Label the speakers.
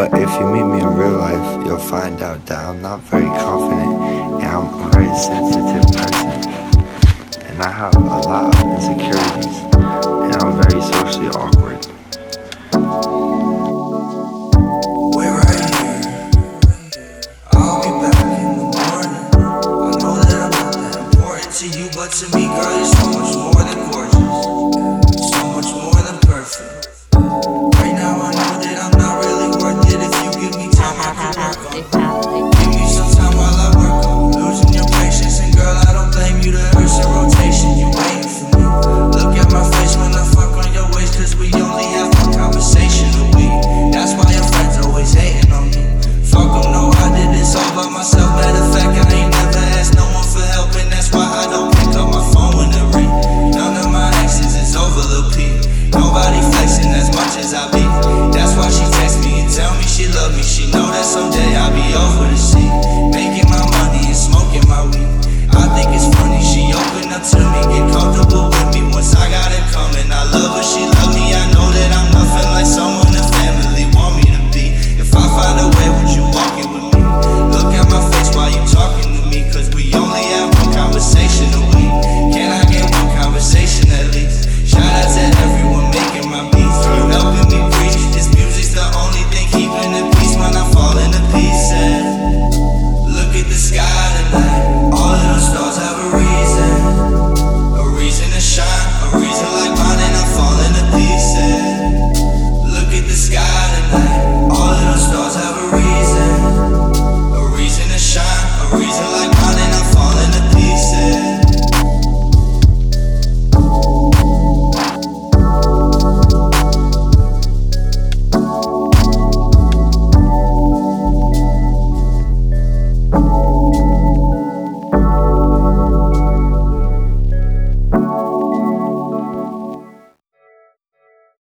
Speaker 1: But if you meet me in real life, you'll find out that I'm not very confident and I'm a very sensitive person. And I have a lot of insecurities and I'm very socially awkward.
Speaker 2: To you, but to me, girl, you're so much more than gorgeous.